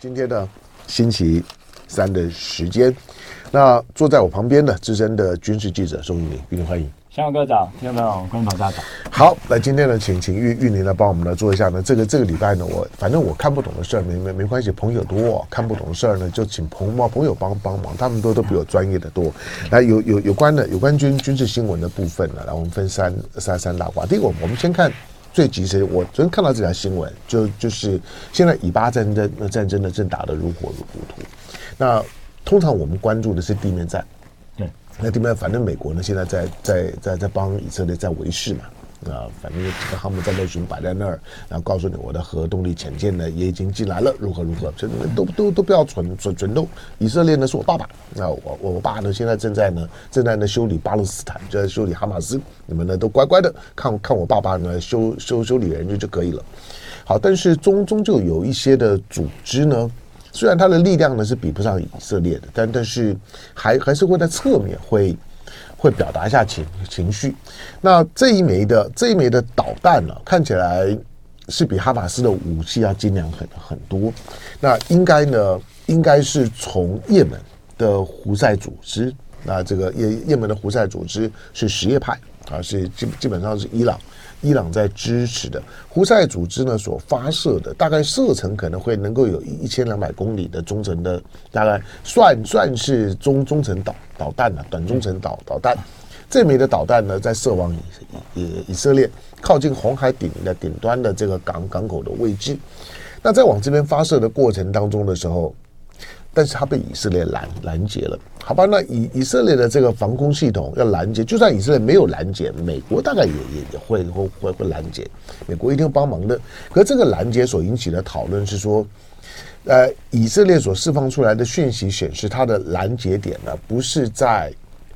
今天呢，星期三的时间，那坐在我旁边的资深的军事记者宋玉玲，欢迎。香港科长，听到没有？观众大家早。好，那今天呢，请请玉玉玲来帮我们来做一下呢，这个这个礼拜呢，我反正我看不懂的事儿没没没关系，朋友多，看不懂的事儿呢，就请朋友朋友帮帮忙，他们都都比我专业的多。来，有有有关的有关军军事新闻的部分呢，来我们分三三三大块。第一个，我们先看最及时，我昨天看到这条新闻，就就是现在以巴战争战争呢正打得如火如荼。那通常我们关注的是地面战。对那地面，反正美国呢，现在在在在在帮以色列在维系嘛，啊，反正几个航母战斗群摆在那儿，然后告诉你我的核动力潜舰呢也已经进来了，如何如何，这都都都不要蠢蠢蠢动。以色列呢是我爸爸，那我我爸呢现在正在呢正在呢修理巴勒斯坦，就在修理哈马斯，你们呢都乖乖的看看我爸爸呢修修修理人就就可以了。好，但是终终究有一些的组织呢。虽然它的力量呢是比不上以色列的，但但是还还是会在侧面会会表达一下情情绪。那这一枚的这一枚的导弹呢，看起来是比哈马斯的武器要精良很很多。那应该呢，应该是从也门的胡塞组织，那这个也也门的胡塞组织是什叶派啊，是基基本上是伊朗。伊朗在支持的胡塞组织呢，所发射的大概射程可能会能够有一千两百公里的中程的，大概算算是中中程导导弹了，短中程导导弹。这枚的导弹呢，在射往以以以色列靠近红海顶的顶端的这个港港口的位置。那在往这边发射的过程当中的时候。但是他被以色列拦拦截了，好吧？那以以色列的这个防空系统要拦截，就算以色列没有拦截，美国大概也也也会会会会拦截，美国一定会帮忙的。可这个拦截所引起的讨论是说，呃，以色列所释放出来的讯息显示，它的拦截点呢不是在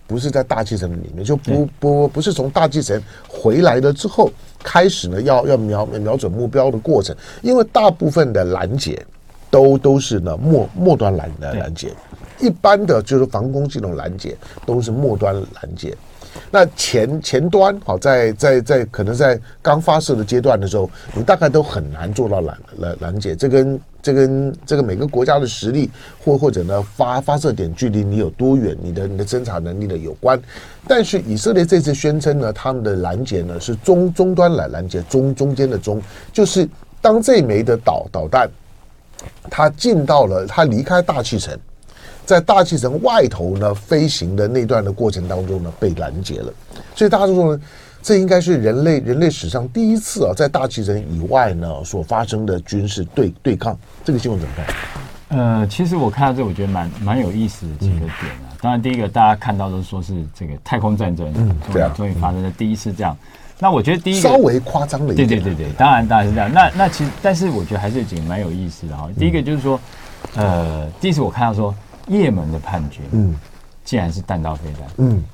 不是在大气层里面，就不不不是从大气层回来了之后开始呢要要瞄瞄准目标的过程，因为大部分的拦截。都都是呢末末端拦的拦截，一般的就是防空系统拦截都是末端拦截。那前前端好在在在可能在刚发射的阶段的时候，你大概都很难做到拦拦拦截。这跟这跟这个每个国家的实力或或者呢发发射点距离你有多远，你的你的侦查能力的有关。但是以色列这次宣称呢，他们的拦截呢是中中端来拦截，中中间的中，就是当这枚的导导弹。它进到了，他离开大气层，在大气层外头呢飞行的那段的过程当中呢被拦截了，所以大家都说呢，这应该是人类人类史上第一次啊，在大气层以外呢所发生的军事对对抗。这个新闻怎么看？呃，其实我看到这，我觉得蛮蛮有意思的几个点啊。当然，第一个大家看到都说是这个太空战争，嗯，终于终于发生的第一次这样。那我觉得第一个稍微夸张了一点，对对对对，当然当然是这样。那那其实，但是我觉得还是有几个蛮有意思的哈。第一个就是说，呃，第一次我看到说，也门的叛军，嗯，竟然是弹道飞弹，嗯，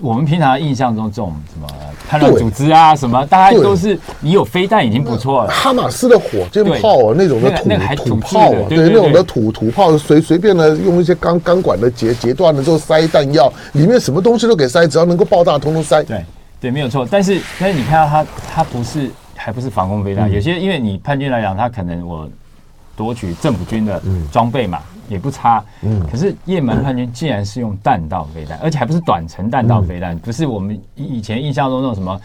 我们平常印象中这种什么叛乱组织啊，什么大概都是你有飞弹已经不错了。哈马斯的火箭炮啊，那种的土土炮啊，对那种的土土炮，随随便的用一些钢钢管的截截断了之后塞弹药，里面什么东西都给塞，只要能够爆炸，通通塞。对。对，没有错，但是但是你看到它，它不是还不是防空飞弹，嗯、有些因为你叛军来讲，它可能我夺取政府军的装备嘛，嗯、也不差，嗯，可是也门叛军竟然是用弹道飞弹，而且还不是短程弹道飞弹，嗯、不是我们以前印象中那种什么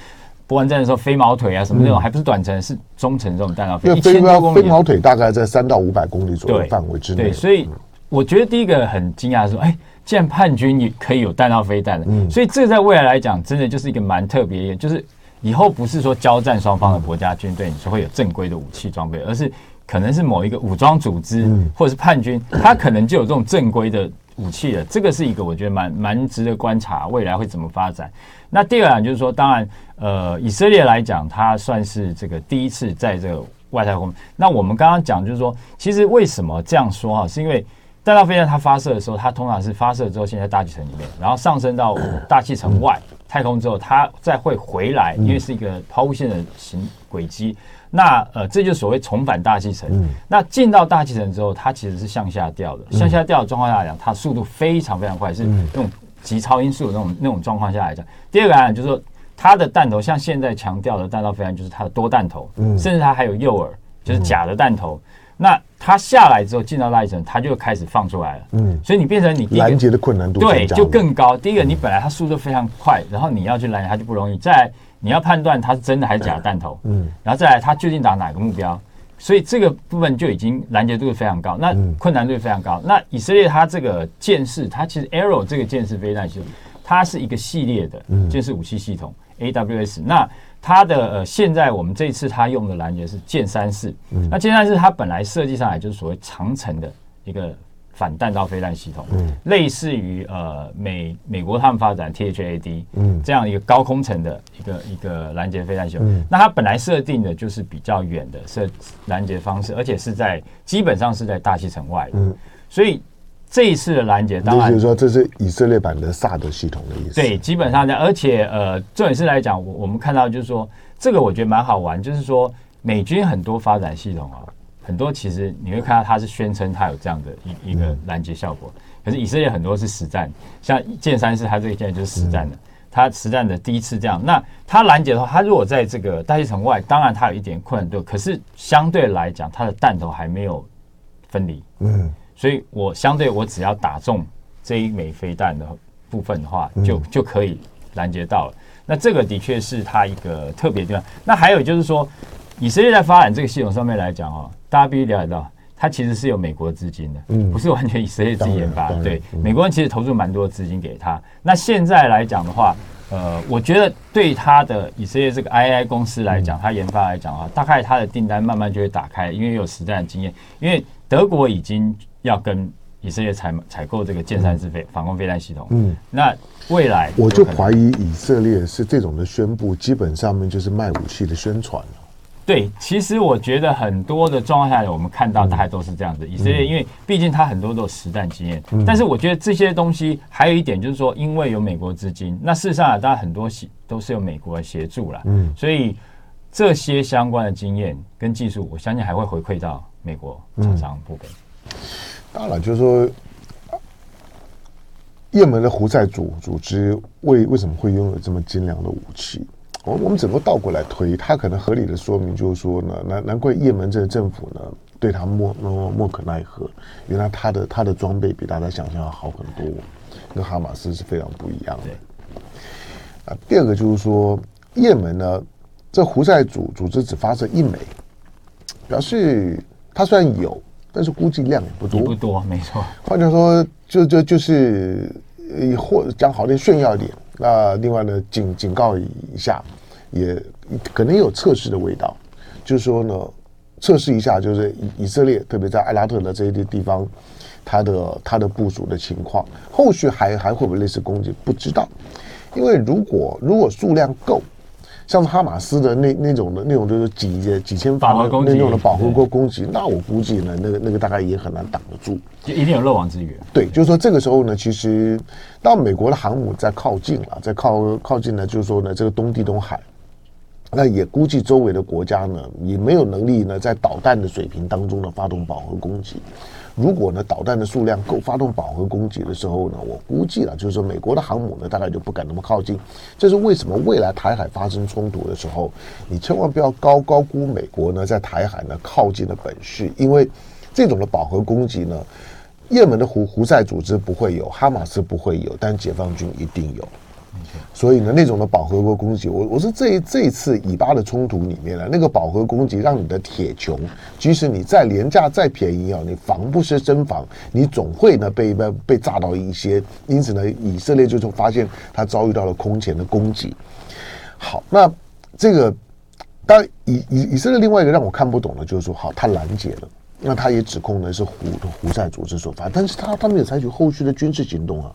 波湾战的时候飞毛腿啊什么那种，嗯、还不是短程，是中程这种弹道飞弹，一千多公里，飞毛腿大概在三到五百公里左右范围之内，对，所以我觉得第一个很惊讶的是说，哎。既然叛军也可以有弹道飞弹的，嗯，所以这在未来来讲，真的就是一个蛮特别的，就是以后不是说交战双方的国家军队，你说会有正规的武器装备，而是可能是某一个武装组织或者是叛军，他可能就有这种正规的武器了。这个是一个我觉得蛮蛮值得观察未来会怎么发展。那第二点就是说，当然，呃，以色列来讲，它算是这个第一次在这个外太空。那我们刚刚讲就是说，其实为什么这样说哈，是因为。弹道飞弹它发射的时候，它通常是发射之后先在大气层里面，然后上升到大气层外太空之后，它再会回来，因为是一个抛物线的行轨迹。那呃，这就所谓重返大气层。那进到大气层之后，它其实是向下掉的。向下掉的状况下来讲，它速度非常非常快，是那种极超音速的那种那种状况下来讲。第二个来讲就是说，它的弹头像现在强调的弹道飞弹，就是它的多弹头，甚至它还有诱饵，就是假的弹头。那它下来之后进到那一层，他就开始放出来了。嗯，所以你变成你拦截的困难度对就更高。第一个，你本来它速度非常快，然后你要去拦截它就不容易。再来，你要判断它是真的还是假的弹头。嗯，然后再来，它究竟打哪个目标？所以这个部分就已经拦截度非常高，那困难度非常高。那以色列它这个剑士，它其实 Arrow 这个剑士飞弹系统，它是一个系列的剑士武器系统 AWS。那它的呃，现在我们这一次它用的拦截是剑三四，那剑三四它本来设计上来就是所谓长城的一个反弹道飞弹系统，类似于呃美美国他们发展 THAD，嗯。这样一个高空层的一个一个拦截飞弹系统。那它本来设定的就是比较远的设拦截方式，而且是在基本上是在大气层外的，所以。这一次的拦截，当然就是说这是以色列版的萨德系统的意思。对，基本上这样。而且呃，重点是来讲，我我们看到就是说，这个我觉得蛮好玩，就是说美军很多发展系统啊，很多其实你会看到它是宣称它有这样的一一个拦截效果，可是以色列很多是实战，像剑三式它这一件就是实战的，它实战的第一次这样。那它拦截的话，它如果在这个大气层外，当然它有一点困难度，可是相对来讲，它的弹头还没有分离。嗯。所以我相对我只要打中这一枚飞弹的部分的话，就就可以拦截到了。那这个的确是它一个特别的地方。那还有就是说，以色列在发展这个系统上面来讲哦，大家必须了解到，它其实是有美国资金的，不是完全以色列自己研发。对，美国人其实投入蛮多资金给他。那现在来讲的话，呃，我觉得对他的以色列这个 IAI 公司来讲，它研发来讲的话，大概它的订单慢慢就会打开，因为有实战的经验。因为德国已经要跟以色列采采购这个剑三四飞防空飞弹系统，嗯，那未来我就怀疑以色列是这种的宣布，基本上面就是卖武器的宣传了。对，其实我觉得很多的状况下，我们看到大概都是这样子。以色列因为毕竟它很多都有实战经验，但是我觉得这些东西还有一点就是说，因为有美国资金，那事实上当然很多都是由美国协助了，嗯，所以这些相关的经验跟技术，我相信还会回馈到美国厂商部分。当然，就是说，也门的胡塞组组织为为什么会拥有这么精良的武器？我我们整个倒过来推，他可能合理的说明就是说呢，难难怪也门这个政府呢对他莫莫莫可奈何。原来他的他的装备比大家想象要好很多，跟哈马斯是非常不一样的。啊，第二个就是说，也门呢，这胡塞组组织只发射一枚，表示他虽然有。但是估计量也不多，不多，没错。换句话说，就就就是，或讲好点炫耀一点。那另外呢，警警告一下，也可能有测试的味道。就是说呢，测试一下，就是以以色列，特别在艾拉特的这些地方，它的它的部署的情况，后续还还会不会类似攻击，不知道。因为如果如果数量够。像是哈马斯的那那种的那种就是几几千发的那种的饱和攻攻击，那我估计呢，那个那个大概也很难挡得住，就一定有漏网之鱼。对，就是说这个时候呢，其实当美国的航母在靠近了，在靠靠近呢，就是说呢，这个东地中海，那也估计周围的国家呢，也没有能力呢，在导弹的水平当中呢，发动饱和攻击。如果呢，导弹的数量够发动饱和攻击的时候呢，我估计了，就是说美国的航母呢，大概就不敢那么靠近。这是为什么？未来台海发生冲突的时候，你千万不要高高估美国呢在台海呢靠近的本事，因为这种的饱和攻击呢，也门的胡胡塞组织不会有，哈马斯不会有，但解放军一定有。所以呢，那种的饱和国攻击，我我说这这一次以巴的冲突里面呢，那个饱和攻击让你的铁穹，即使你再廉价再便宜啊，你防不胜真防，你总会呢被被被炸到一些。因此呢，以色列最终发现他遭遇到了空前的攻击。好，那这个当以以以色列另外一个让我看不懂的就是说，好，他拦截了，那他也指控呢是胡胡塞组织所发，但是他他没有采取后续的军事行动啊。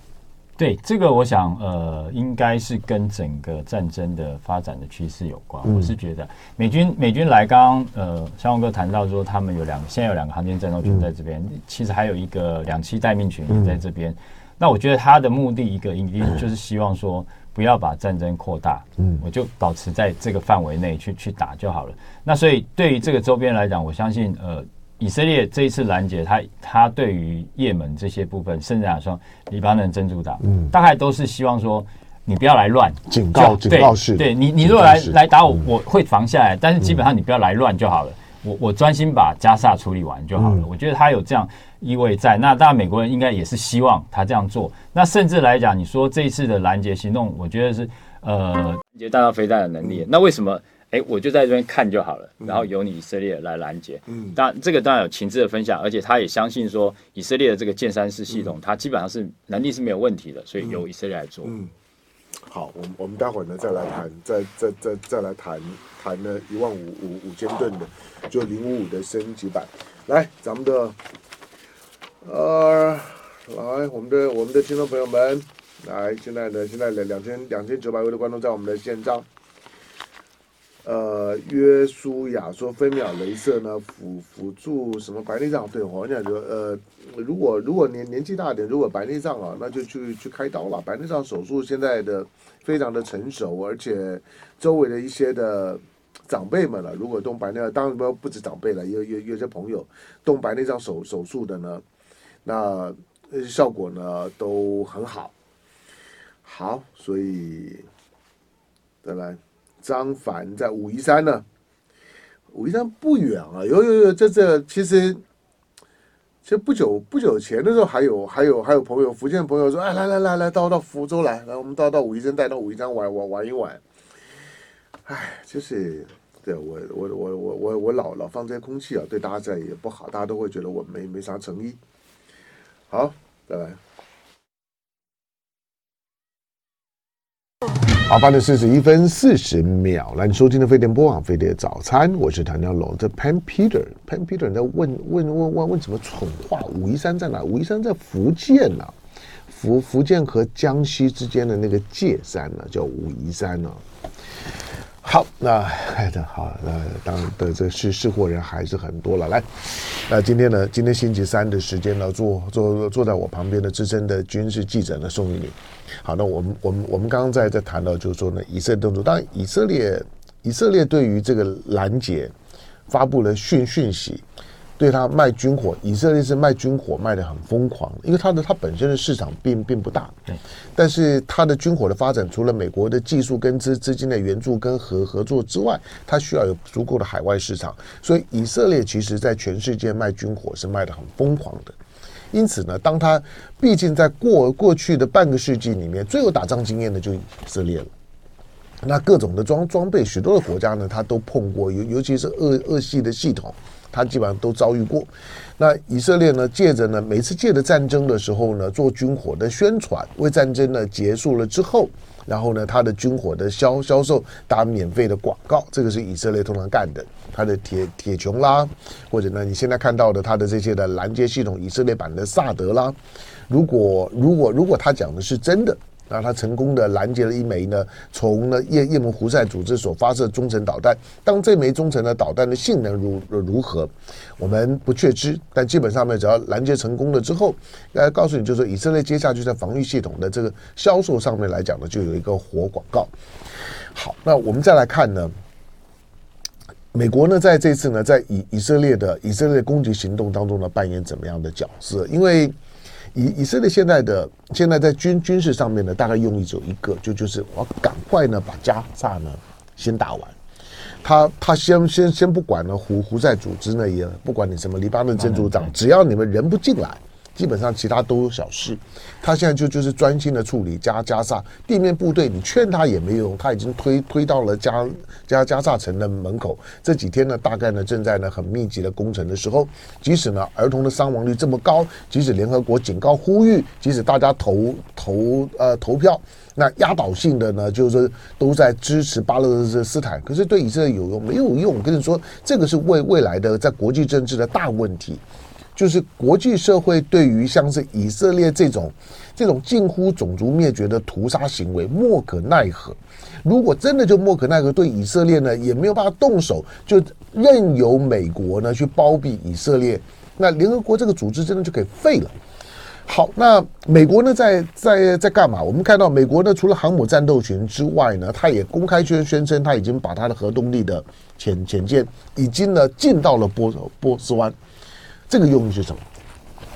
对这个，我想呃，应该是跟整个战争的发展的趋势有关。嗯、我是觉得美军美军来，刚刚呃，肖龙哥谈到说，他们有两个，现在有两个航天战斗群在这边，嗯、其实还有一个两栖待命群也在这边。嗯、那我觉得他的目的一个一定就是希望说，不要把战争扩大，嗯，我就保持在这个范围内去去打就好了。那所以对于这个周边来讲，我相信呃。以色列这一次拦截，他他对于也门这些部分，甚至来说黎巴嫩真主党，嗯，大概都是希望说你不要来乱，警告警告式，对你你如果来来打我，我会防下来，但是基本上你不要来乱就好了。我我专心把加萨处理完就好了。嗯、我觉得他有这样意味在。那当然，美国人应该也是希望他这样做。那甚至来讲，你说这一次的拦截行动，我觉得是呃拦截弹道飞弹的能力。嗯、那为什么？哎，我就在这边看就好了，然后由你以色列来拦截。嗯，当然这个当然有情资的分享，而且他也相信说以色列的这个剑三式系统，它基本上是能力是没有问题的，所以由以色列来做。嗯，好，我们我们待会儿呢再来谈，再再再再来谈谈呢一万五五五千吨的，就零五五的升级版。来，咱们的呃，来我们的我们的听众朋友们，来，现在呢现在两两千两千九百位的观众在我们的线上。呃，约书亚说飞秒镭射呢辅辅助什么白内障？对，我讲就呃，如果如果年年纪大点，如果白内障啊，那就去去开刀了。白内障手术现在的非常的成熟，而且周围的一些的长辈们了，如果动白内障，当然不不止长辈了，有有有些朋友动白内障手手术的呢，那效果呢都很好。好，所以再来。张凡在武夷山呢，武夷山不远啊，有有有，这这其实，其实不久不久前的时候，还有还有还有朋友，福建朋友说，哎，来来来来，到到福州来，来我们到到武夷山，带到武夷山玩玩玩一玩。哎，就是对我我我我我我老老放这些空气啊，对大家也不好，大家都会觉得我没没啥诚意。好，拜拜。好，八点四十一分四十秒，来，收听的飞碟播网飞碟早餐，我是唐家龙。这 Pan Peter，Pan Peter 在问问问问问什么蠢话？武夷山在哪？武夷山在福建呢、福福建和江西之间的那个界山呢、叫武夷山呢、好，那好的好，那当然的这是是货人还是很多了。来，那今天呢，今天星期三的时间呢，坐坐坐在我旁边的资深的军事记者呢，宋玉敏。好，那我们我们我们刚刚在在谈到，就是说呢，以色列动作，当然以色列以色列对于这个拦截发布了讯讯息，对他卖军火，以色列是卖军火卖的很疯狂，因为它的它本身的市场并并不大，对，但是它的军火的发展，除了美国的技术跟资资金的援助跟合合作之外，它需要有足够的海外市场，所以以色列其实在全世界卖军火是卖的很疯狂的。因此呢，当他毕竟在过过去的半个世纪里面最有打仗经验的就以色列了，那各种的装装备，许多的国家呢，他都碰过，尤尤其是俄俄系的系统，他基本上都遭遇过。那以色列呢，借着呢每次借着战争的时候呢，做军火的宣传，为战争呢结束了之后。然后呢，他的军火的销销售打免费的广告，这个是以色列通常干的。他的铁铁穹啦，或者呢，你现在看到的他的这些的拦截系统，以色列版的萨德啦，如果如果如果他讲的是真的。那他成功的拦截了一枚呢，从呢叶叶门胡塞组织所发射中程导弹。当这枚中程的导弹的性能如如何，我们不确知。但基本上呢，只要拦截成功了之后，来告诉你，就是以色列接下去在防御系统的这个销售上面来讲呢，就有一个活广告。好，那我们再来看呢，美国呢在这次呢在以以色列的以色列攻击行动当中呢扮演怎么样的角色？因为以以色列现在的现在在军军事上面呢，大概用意只有一个，就就是我要赶快呢把加萨呢先打完。他他先先先不管呢胡胡塞组织呢也不管你什么黎巴嫩真主党，只要你们人不进来。基本上其他都有小事，他现在就就是专心的处理加加萨地面部队，你劝他也没用，他已经推推到了加加加萨城的门口。这几天呢，大概呢正在呢很密集的攻城的时候，即使呢儿童的伤亡率这么高，即使联合国警告呼吁，即使大家投投呃投票，那压倒性的呢就是说都在支持巴勒斯坦，可是对以色列有用没有用？我跟你说，这个是未未来的在国际政治的大问题。就是国际社会对于像是以色列这种这种近乎种族灭绝的屠杀行为莫可奈何。如果真的就莫可奈何，对以色列呢也没有办法动手，就任由美国呢去包庇以色列，那联合国这个组织真的就给废了。好，那美国呢在在在干嘛？我们看到美国呢除了航母战斗群之外呢，他也公开宣宣称他已经把他的核动力的潜潜舰已经呢进到了波波斯湾。这个用意是什么？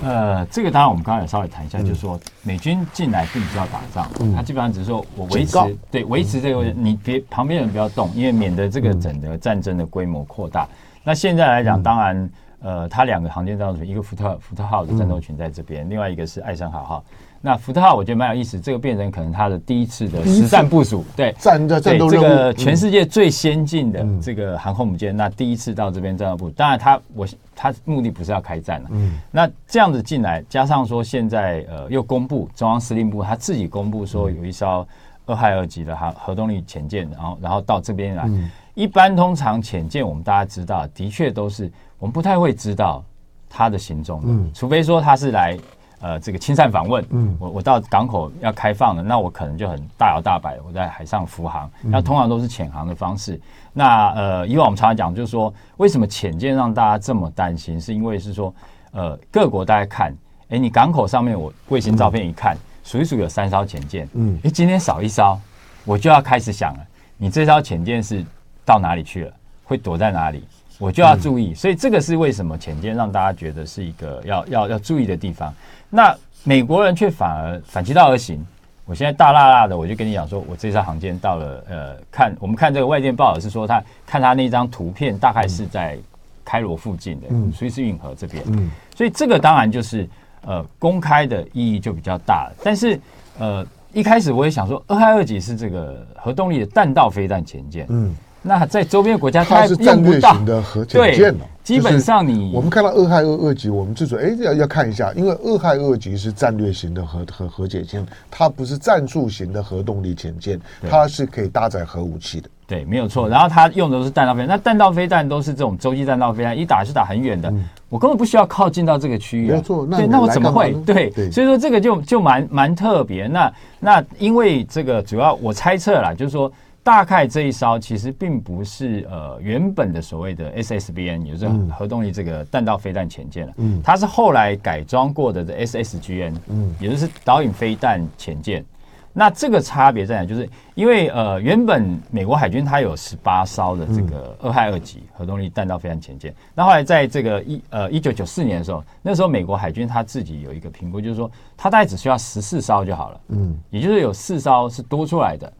呃，这个当然我们刚才也稍微谈一下，嗯、就是说美军进来并不是要打仗，嗯、他基本上只是说我维持告对维持这个，嗯、你别旁边人不要动，因为免得这个整个战争的规模扩大。嗯、那现在来讲，当然。呃，他两个航舰战斗群，一个福特福特号的战斗群在这边，嗯、另外一个是艾森豪号。那福特号我觉得蛮有意思，这个变成可能他的第一次的实战部署，对战战斗这个全世界最先进的这个航空母舰，嗯、那第一次到这边战斗部，当然他我他目的不是要开战了，嗯，那这样子进来，加上说现在呃又公布中央司令部他自己公布说有一艘俄亥俄级的核核动力潜舰，然后然后到这边来，嗯、一般通常潜舰我们大家知道，的确都是。我们不太会知道它的行踪的，嗯、除非说它是来呃这个亲善访问，嗯，我我到港口要开放了，那我可能就很大摇大摆，我在海上浮航，那通常都是潜航的方式。嗯、那呃，以往我们常常讲，就是说为什么潜舰让大家这么担心，是因为是说呃各国大家看，哎，你港口上面我卫星照片一看，数一数有三艘潜舰，嗯，哎，今天少一艘，我就要开始想了，你这艘潜舰是到哪里去了，会躲在哪里？我就要注意，所以这个是为什么潜舰让大家觉得是一个要要要注意的地方。那美国人却反而反其道而行。我现在大辣辣的，我就跟你讲说，我这艘航舰到了，呃，看我们看这个外电报道是说，他看他那张图片，大概是在开罗附近的，嗯，苏伊士运河这边，嗯，所以这个当然就是呃公开的意义就比较大了。但是呃一开始我也想说，俄亥俄级是这个核动力的弹道飞弹潜舰，嗯。那在周边国家，它是战略型的核潜舰了。基本上，你我们看到俄亥俄二级，我们就说，哎，要要看一下，因为俄亥俄级是战略型的核核核潜舰，它不是战术型的核动力潜舰，它是可以搭载核武器的。对，没有错。然后它用的都是弹道飞弹，那弹道飞弹都是这种洲际弹道飞弹，一打是打很远的，我根本不需要靠近到这个区域。对，那我怎么会？对，所以说这个就就蛮蛮特别。那那因为这个主要我猜测啦，就是说。大概这一艘其实并不是呃原本的所谓的 SSBN，也就是核动力这个弹道飞弹潜舰了，嗯，它是后来改装过的的 SSGN，嗯，也就是导引飞弹潜舰。那这个差别在哪？就是因为呃原本美国海军它有十八艘的这个二亥二级核动力弹道飞弹潜舰，那后来在这个一呃一九九四年的时候，那时候美国海军它自己有一个评估，就是说它大概只需要十四艘就好了，嗯，也就是有四艘是多出来的。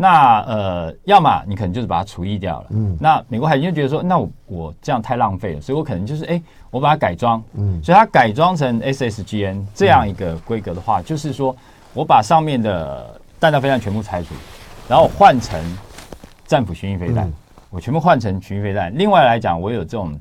那呃，要么你可能就是把它除役掉了。嗯。那美国海军就觉得说，那我我这样太浪费了，所以我可能就是哎、欸，我把它改装。嗯。所以它改装成 SSGN 这样一个规格的话，嗯、就是说我把上面的弹道飞弹全部拆除，然后换成战斧巡弋飞弹，嗯、我全部换成巡弋飞弹。另外来讲，我有这种。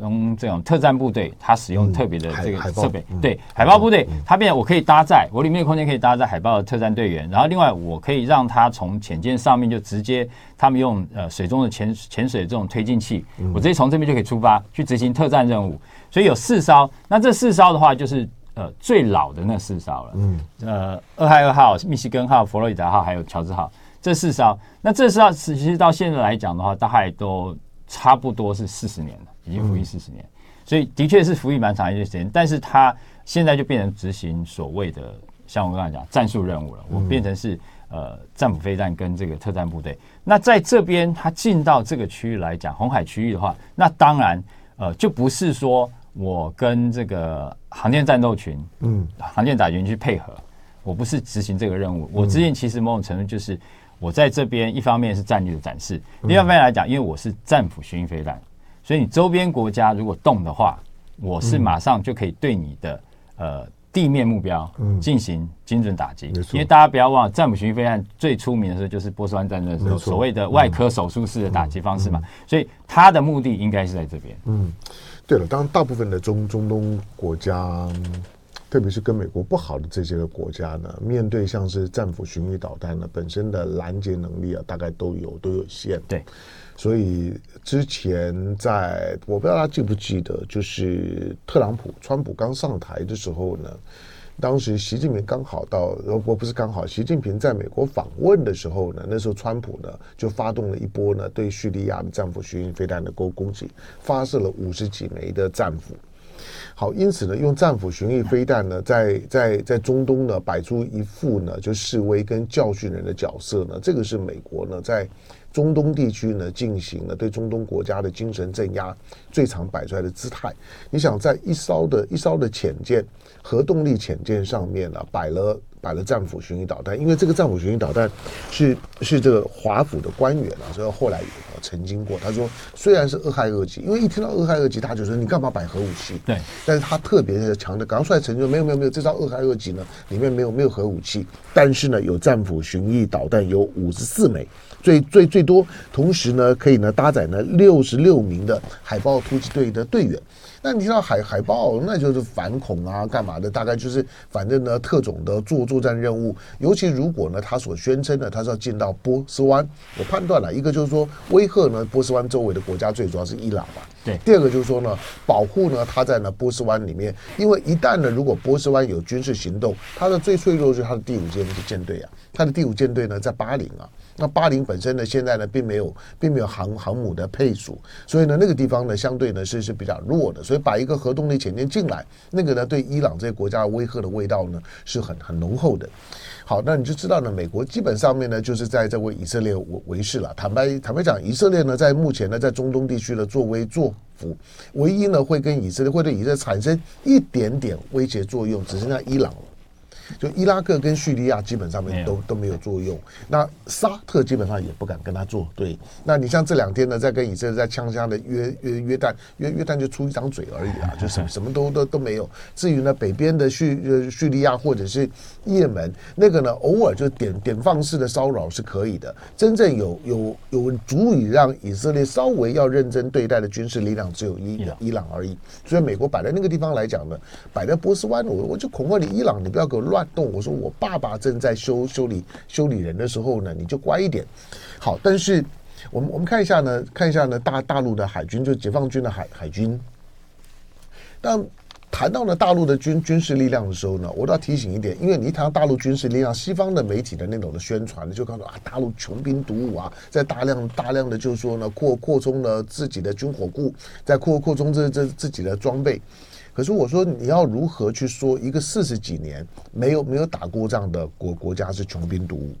跟这种特战部队，它使用特别的这个设备，嗯、对海豹部队，嗯、它变我可以搭载我里面的空间可以搭载海豹的特战队员，然后另外我可以让它从潜舰上面就直接，他们用呃水中的潜潜水这种推进器，嗯、我直接从这边就可以出发去执行特战任务。所以有四艘，那这四艘的话就是呃最老的那四艘了，嗯，呃，俄亥俄号、密西根号、佛罗里达号还有乔治号这四艘，那这四艘其实到现在来讲的话，大概都差不多是四十年了。已经服役四十年，嗯、所以的确是服役蛮长一段时间。但是他现在就变成执行所谓的，像我刚才讲战术任务了。我变成是呃战斧飞弹跟这个特战部队。那在这边他进到这个区域来讲，红海区域的话，那当然呃就不是说我跟这个航舰战斗群，嗯，航舰打群去配合，我不是执行这个任务。我执行其实某种程度就是我在这边一方面是战略的展示，另外一方面来讲，因为我是战斧巡弋飞弹。所以你周边国家如果动的话，我是马上就可以对你的呃地面目标进行精准打击。因为大家不要忘了，战斧巡弋飞案最出名的时候就是波斯湾战争的时候，所谓的外科手术式的打击方式嘛。所以他的目的应该是在这边。嗯，对了，当然大部分的中中东国家，特别是跟美国不好的这些个国家呢，面对像是战斧巡弋导弹呢，本身的拦截能力啊，大概都有都有限。对。所以之前在我不知道大家记不记得，就是特朗普、川普刚上台的时候呢，当时习近平刚好到，我不是刚好，习近平在美国访问的时候呢，那时候川普呢就发动了一波呢对叙利亚的战斧巡弋飞弹的攻攻击，发射了五十几枚的战斧。好，因此呢，用战斧巡弋飞弹呢，在在在中东呢摆出一副呢就示威跟教训人的角色呢，这个是美国呢在。中东地区呢进行了对中东国家的精神镇压，最常摆出来的姿态。你想在一艘的一艘的潜舰核动力潜舰上面呢，摆了。摆了战斧巡弋导弹，因为这个战斧巡弋导弹是是这个华府的官员啊，所以后来也曾经过。他说，虽然是俄亥俄级，因为一听到俄亥俄级，他就说你干嘛摆核武器？对，但是他特别的强调，刚出来澄清没有没有没有，这艘俄亥俄级呢里面没有没有核武器，但是呢有战斧巡弋导弹有五十四枚，最最最多，同时呢可以呢搭载呢六十六名的海豹突击队的队员。那你知道海海豹，那就是反恐啊，干嘛的？大概就是反正呢，特种的作作战任务。尤其如果呢，他所宣称的他是要进到波斯湾，我判断了一个就是说威吓呢波斯湾周围的国家，最主要是伊朗吧。对。第二个就是说呢，保护呢他在呢波斯湾里面，因为一旦呢如果波斯湾有军事行动，他的最脆弱就是他的第五舰舰队啊，他的第五舰队呢在巴林啊。那巴林本身呢，现在呢，并没有，并没有航航母的配属，所以呢，那个地方呢，相对呢是是比较弱的，所以把一个核动力潜艇进来，那个呢，对伊朗这些国家的威吓的味道呢，是很很浓厚的。好，那你就知道呢，美国基本上面呢，就是在这为以色列为为事了。坦白坦白讲，以色列呢，在目前呢，在中东地区的作威作福，唯一呢，会跟以色列会对以色列产生一点点威胁作用，只剩下伊朗了。就伊拉克跟叙利亚基本上面都都没有作用，那沙特基本上也不敢跟他作对。那你像这两天呢，在跟以色列在呛呛的约约约旦，约约旦就出一张嘴而已啊，就什么什么都都都没有。至于呢北边的叙呃叙利亚或者是也门，那个呢偶尔就点点放式的骚扰是可以的。真正有有有足以让以色列稍微要认真对待的军事力量，只有伊伊朗而已。所以美国摆在那个地方来讲呢，摆在波斯湾，我我就恐吓你伊朗，你不要给我乱。动！我说我爸爸正在修修理修理人的时候呢，你就乖一点。好，但是我们我们看一下呢，看一下呢，大大陆的海军，就解放军的海海军。当谈到了大陆的军军事力量的时候呢，我都要提醒一点，因为你一谈到大陆军事力量，西方的媒体的那种的宣传呢，就告诉啊，大陆穷兵黩武啊，在大量大量的就是说呢，扩扩充了自己的军火库，在扩扩充这这自己的装备。可是我说，你要如何去说一个四十几年没有没有打过仗的国国家是穷兵黩武？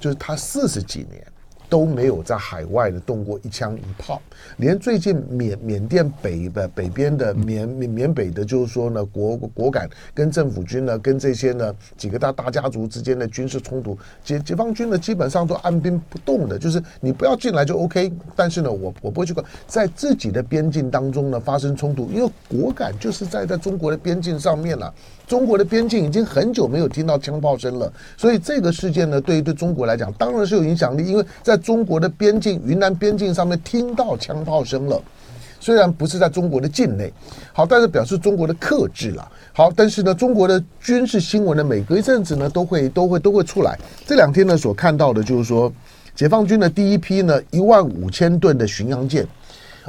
就是他四十几年。都没有在海外的动过一枪一炮，连最近缅缅甸北的北边的缅缅缅北的，就是说呢，果果敢跟政府军呢，跟这些呢几个大大家族之间的军事冲突，解解放军呢基本上都按兵不动的，就是你不要进来就 OK，但是呢，我我不会去管，在自己的边境当中呢发生冲突，因为果敢就是在在中国的边境上面了。中国的边境已经很久没有听到枪炮声了，所以这个事件呢，对于对中国来讲当然是有影响力，因为在中国的边境云南边境上面听到枪炮声了，虽然不是在中国的境内，好，但是表示中国的克制了。好，但是呢，中国的军事新闻呢，每隔一阵子呢，都会都会都会出来。这两天呢，所看到的就是说，解放军的第一批呢，一万五千吨的巡洋舰。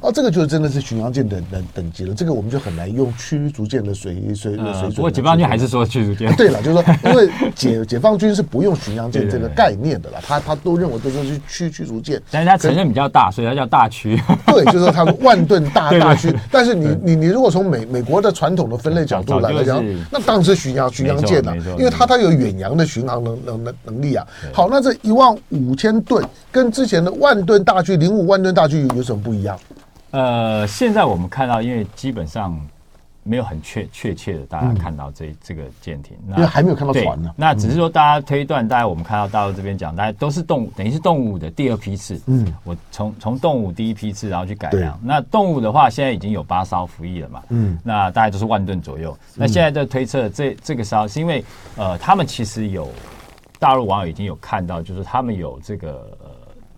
哦，这个就真的是巡洋舰的等等级了，这个我们就很难用驱逐舰的水水水准。不过解放军还是说驱逐舰。对了，就是说，因为解解放军是不用巡洋舰这个概念的啦，他他都认为都是驱驱逐舰。但是它承认比较大，所以它叫大驱。对，就是说它万吨大大驱。但是你你你如果从美美国的传统的分类角度来讲，那当然是巡洋巡洋舰了，因为它它有远洋的巡航能能能能力啊。好，那这一万五千吨跟之前的万吨大驱零五万吨大驱有什么不一样？呃，现在我们看到，因为基本上没有很确确切的，大家看到这、嗯、这个舰艇，因为还没有看到船呢。那只是说，大家推断，大家我们看到大陆这边讲，大家都是动物，等于是动物的第二批次。嗯，我从从动物第一批次，然后去改良。那动物的话，现在已经有八艘服役了嘛。嗯，那大概都是万吨左右。那现在在推测，这这个艘是因为呃，他们其实有大陆网友已经有看到，就是他们有这个呃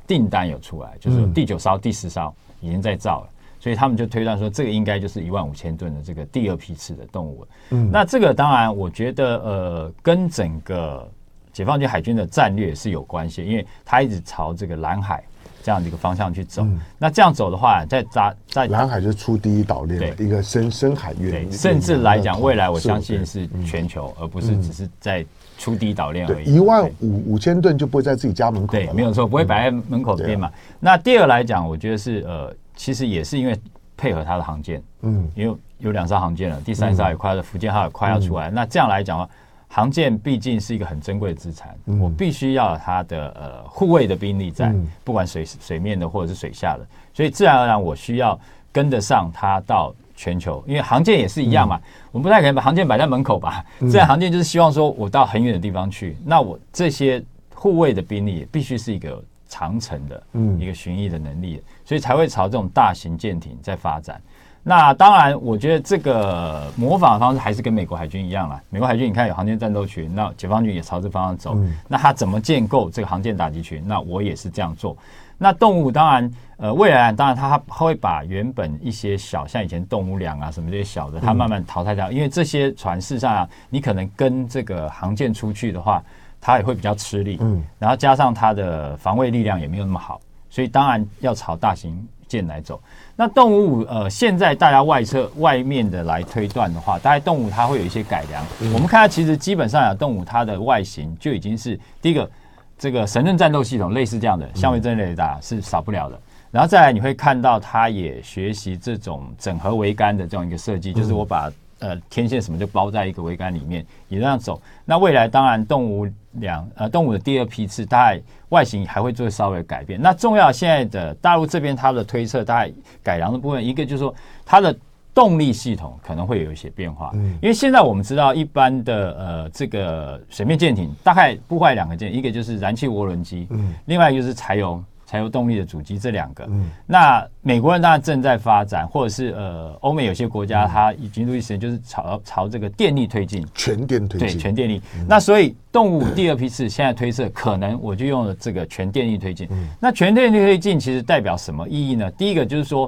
订单有出来，就是第九艘、第十艘。已经在造了，所以他们就推断说，这个应该就是一万五千吨的这个第二批次的动物。嗯，那这个当然，我觉得呃，跟整个解放军海军的战略是有关系，因为他一直朝这个蓝海这样的一个方向去走。嗯、那这样走的话，在扎在南海就出第一岛链，对一个深深海域。甚至来讲，未来我相信是全球，而不是只是在出第一岛链而已。一万五五千吨就不会在自己家门口，对，没有错，不会摆在门口边嘛。嗯、那第二来讲，我觉得是呃。其实也是因为配合它的航舰，嗯，因为有两艘航舰了，第三艘也快要福建号也快要出来。嗯、那这样来讲的话，航舰毕竟是一个很珍贵的资产，嗯、我必须要有它的呃护卫的兵力在，嗯、不管水水面的或者是水下的，所以自然而然我需要跟得上它到全球，因为航舰也是一样嘛，嗯、我们不太可能把航舰摆在门口吧？自然航舰就是希望说我到很远的地方去，嗯、那我这些护卫的兵力必须是一个长程的，一个巡弋的能力，所以才会朝这种大型舰艇在发展。那当然，我觉得这个模仿的方式还是跟美国海军一样啦。美国海军你看有航舰战斗群，那解放军也朝这方向走。嗯、那他怎么建构这个航舰打击群？那我也是这样做。那动物当然，呃，未来当然它会把原本一些小，像以前动物粮啊什么这些小的，它慢慢淘汰掉。嗯、因为这些船事实上、啊，你可能跟这个航舰出去的话，它也会比较吃力。嗯。然后加上它的防卫力量也没有那么好，所以当然要朝大型舰来走。那动物呃，现在大家外侧外面的来推断的话，大概动物它会有一些改良。嗯、我们看它其实基本上啊，动物它的外形就已经是第一个，这个神盾战斗系统类似这样的相位阵雷达是少不了的。然后再来你会看到它也学习这种整合桅杆的这样一个设计，就是我把。呃，天线什么就包在一个桅杆里面，也这样走。那未来当然动物两呃动物的第二批次，大概外形还会做稍微改变。那重要现在的大陆这边它的推测，大概改良的部分，一个就是说它的动力系统可能会有一些变化。嗯，因为现在我们知道一般的呃这个水面舰艇大概不坏两个件，一个就是燃气涡轮机，嗯，另外一个就是柴油。柴油动力的主机这两个，嗯，那美国人当然正在发展，或者是呃，欧美有些国家它已经陆续实现，就是朝朝这个电力推进，全电推进，对，全电力。嗯、那所以动物第二批次现在推测，可能我就用了这个全电力推进。嗯、那全电力推进其实代表什么意义呢？第一个就是说，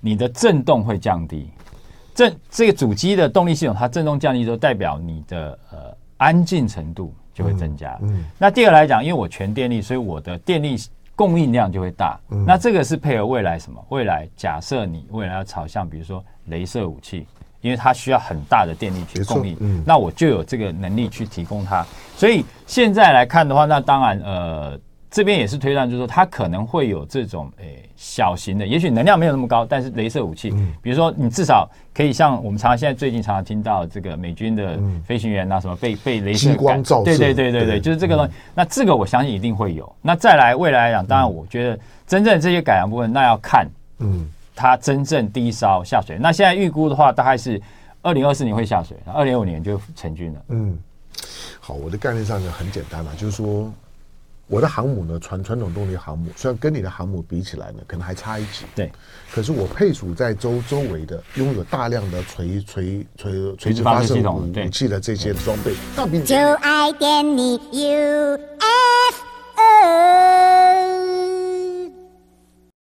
你的震动会降低，震这个主机的动力系统它震动降低，都代表你的呃安静程度就会增加。嗯，嗯那第二来讲，因为我全电力，所以我的电力。供应量就会大，嗯、那这个是配合未来什么？未来假设你未来要朝向，比如说镭射武器，因为它需要很大的电力去供应，嗯、那我就有这个能力去提供它。所以现在来看的话，那当然呃。这边也是推断，就是说它可能会有这种诶小型的，也许能量没有那么高，但是镭射武器，比如说你至少可以像我们常常现在最近常常听到这个美军的飞行员啊什么被被雷射光照射，对对对对对，就是这个东西。那这个我相信一定会有。那再来未来来讲，当然我觉得真正这些改良部分，那要看嗯它真正第一艘下水。那现在预估的话，大概是二零二四年会下水，二零二五年就成军了。嗯，好，我的概念上就很简单了，就是说。我的航母呢，传传统动力航母，虽然跟你的航母比起来呢，可能还差一级。对。可是我配属在周周围的，拥有大量的垂垂垂垂直发射武器的这些装备。就爱点你，U F 2。